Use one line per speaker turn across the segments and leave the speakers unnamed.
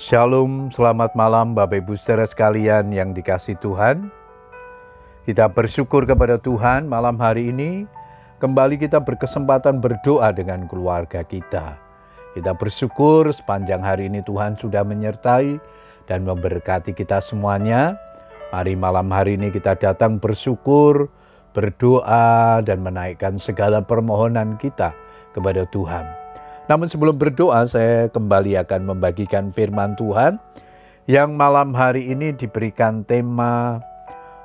Shalom, selamat malam Bapak Ibu saudara sekalian yang dikasih Tuhan. Kita bersyukur kepada Tuhan malam hari ini kembali kita berkesempatan berdoa dengan keluarga kita. Kita bersyukur sepanjang hari ini Tuhan sudah menyertai dan memberkati kita semuanya. Mari malam hari ini kita datang bersyukur, berdoa dan menaikkan segala permohonan kita kepada Tuhan. Namun sebelum berdoa saya kembali akan membagikan firman Tuhan yang malam hari ini diberikan tema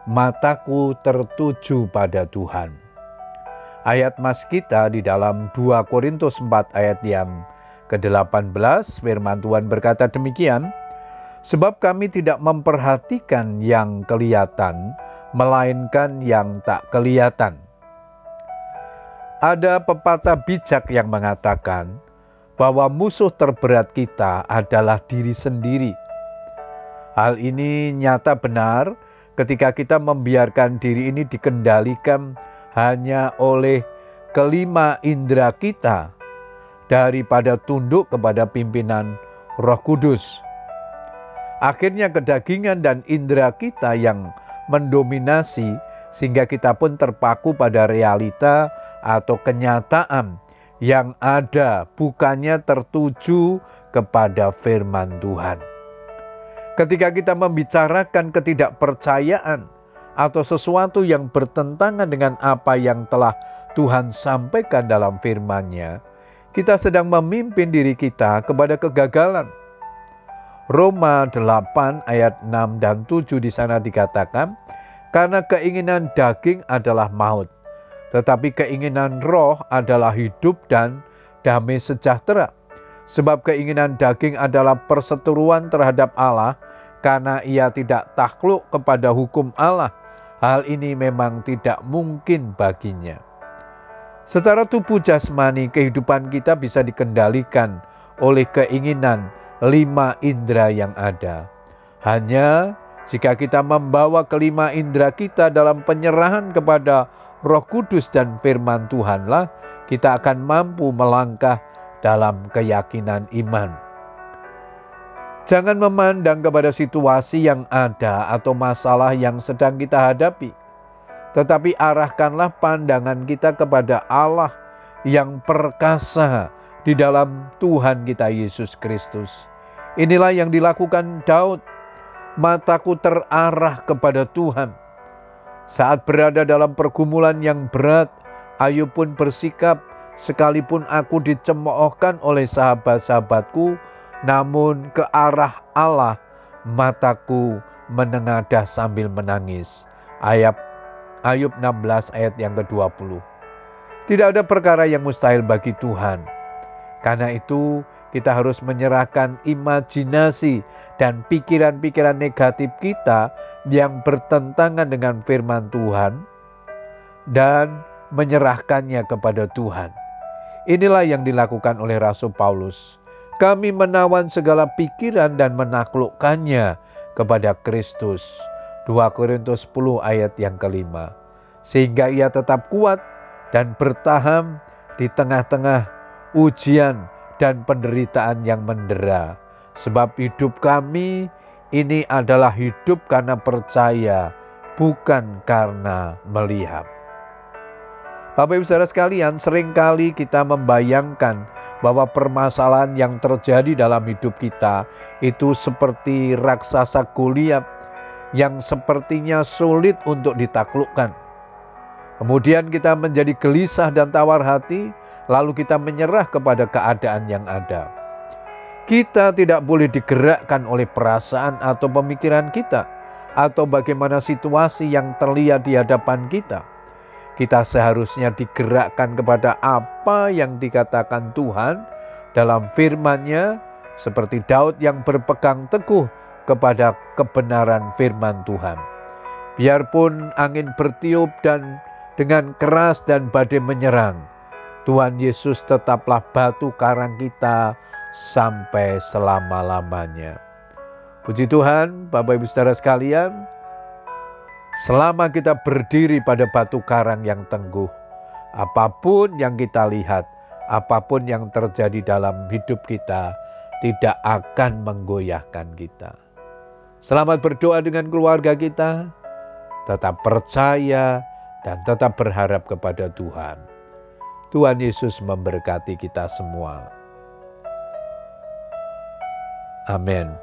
Mataku tertuju pada Tuhan. Ayat mas kita di dalam 2 Korintus 4 ayat yang ke-18 firman Tuhan berkata demikian, Sebab kami tidak memperhatikan yang kelihatan, melainkan yang tak kelihatan. Ada pepatah bijak yang mengatakan, bahwa musuh terberat kita adalah diri sendiri. Hal ini nyata benar ketika kita membiarkan diri ini dikendalikan hanya oleh kelima indera kita daripada tunduk kepada pimpinan Roh Kudus. Akhirnya kedagingan dan indera kita yang mendominasi sehingga kita pun terpaku pada realita atau kenyataan yang ada bukannya tertuju kepada firman Tuhan. Ketika kita membicarakan ketidakpercayaan atau sesuatu yang bertentangan dengan apa yang telah Tuhan sampaikan dalam firman-Nya, kita sedang memimpin diri kita kepada kegagalan. Roma 8 ayat 6 dan 7 di sana dikatakan, karena keinginan daging adalah maut, tetapi keinginan roh adalah hidup dan damai sejahtera. Sebab keinginan daging adalah perseteruan terhadap Allah, karena ia tidak takluk kepada hukum Allah. Hal ini memang tidak mungkin baginya. Secara tubuh jasmani, kehidupan kita bisa dikendalikan oleh keinginan lima indera yang ada. Hanya jika kita membawa kelima indera kita dalam penyerahan kepada Roh Kudus dan firman Tuhanlah kita akan mampu melangkah dalam keyakinan iman. Jangan memandang kepada situasi yang ada atau masalah yang sedang kita hadapi, tetapi arahkanlah pandangan kita kepada Allah yang perkasa di dalam Tuhan kita Yesus Kristus. Inilah yang dilakukan Daud. Mataku terarah kepada Tuhan saat berada dalam pergumulan yang berat, Ayub pun bersikap, sekalipun aku dicemoohkan oleh sahabat-sahabatku, namun ke arah Allah mataku menengadah sambil menangis. Ayat Ayub 16 ayat yang ke-20. Tidak ada perkara yang mustahil bagi Tuhan. Karena itu kita harus menyerahkan imajinasi dan pikiran-pikiran negatif kita yang bertentangan dengan firman Tuhan dan menyerahkannya kepada Tuhan. Inilah yang dilakukan oleh Rasul Paulus. Kami menawan segala pikiran dan menaklukkannya kepada Kristus. 2 Korintus 10 ayat yang kelima. Sehingga ia tetap kuat dan bertahan di tengah-tengah ujian dan penderitaan yang mendera. Sebab hidup kami ini adalah hidup karena percaya, bukan karena melihat. Bapak Ibu Saudara sekalian, sering kali kita membayangkan bahwa permasalahan yang terjadi dalam hidup kita itu seperti raksasa Goliat yang sepertinya sulit untuk ditaklukkan. Kemudian kita menjadi gelisah dan tawar hati lalu kita menyerah kepada keadaan yang ada. Kita tidak boleh digerakkan oleh perasaan atau pemikiran kita, atau bagaimana situasi yang terlihat di hadapan kita. Kita seharusnya digerakkan kepada apa yang dikatakan Tuhan dalam firman-Nya, seperti Daud yang berpegang teguh kepada kebenaran firman Tuhan. Biarpun angin bertiup dan dengan keras dan badai menyerang, Tuhan Yesus tetaplah batu karang kita sampai selama-lamanya. Puji Tuhan, Bapak Ibu Saudara sekalian, selama kita berdiri pada batu karang yang tangguh, apa pun yang kita lihat, apa pun yang terjadi dalam hidup kita, tidak akan menggoyahkan kita. Selamat berdoa dengan keluarga kita, tetap percaya dan tetap berharap kepada Tuhan. Tuhan Yesus memberkati kita semua. Amen.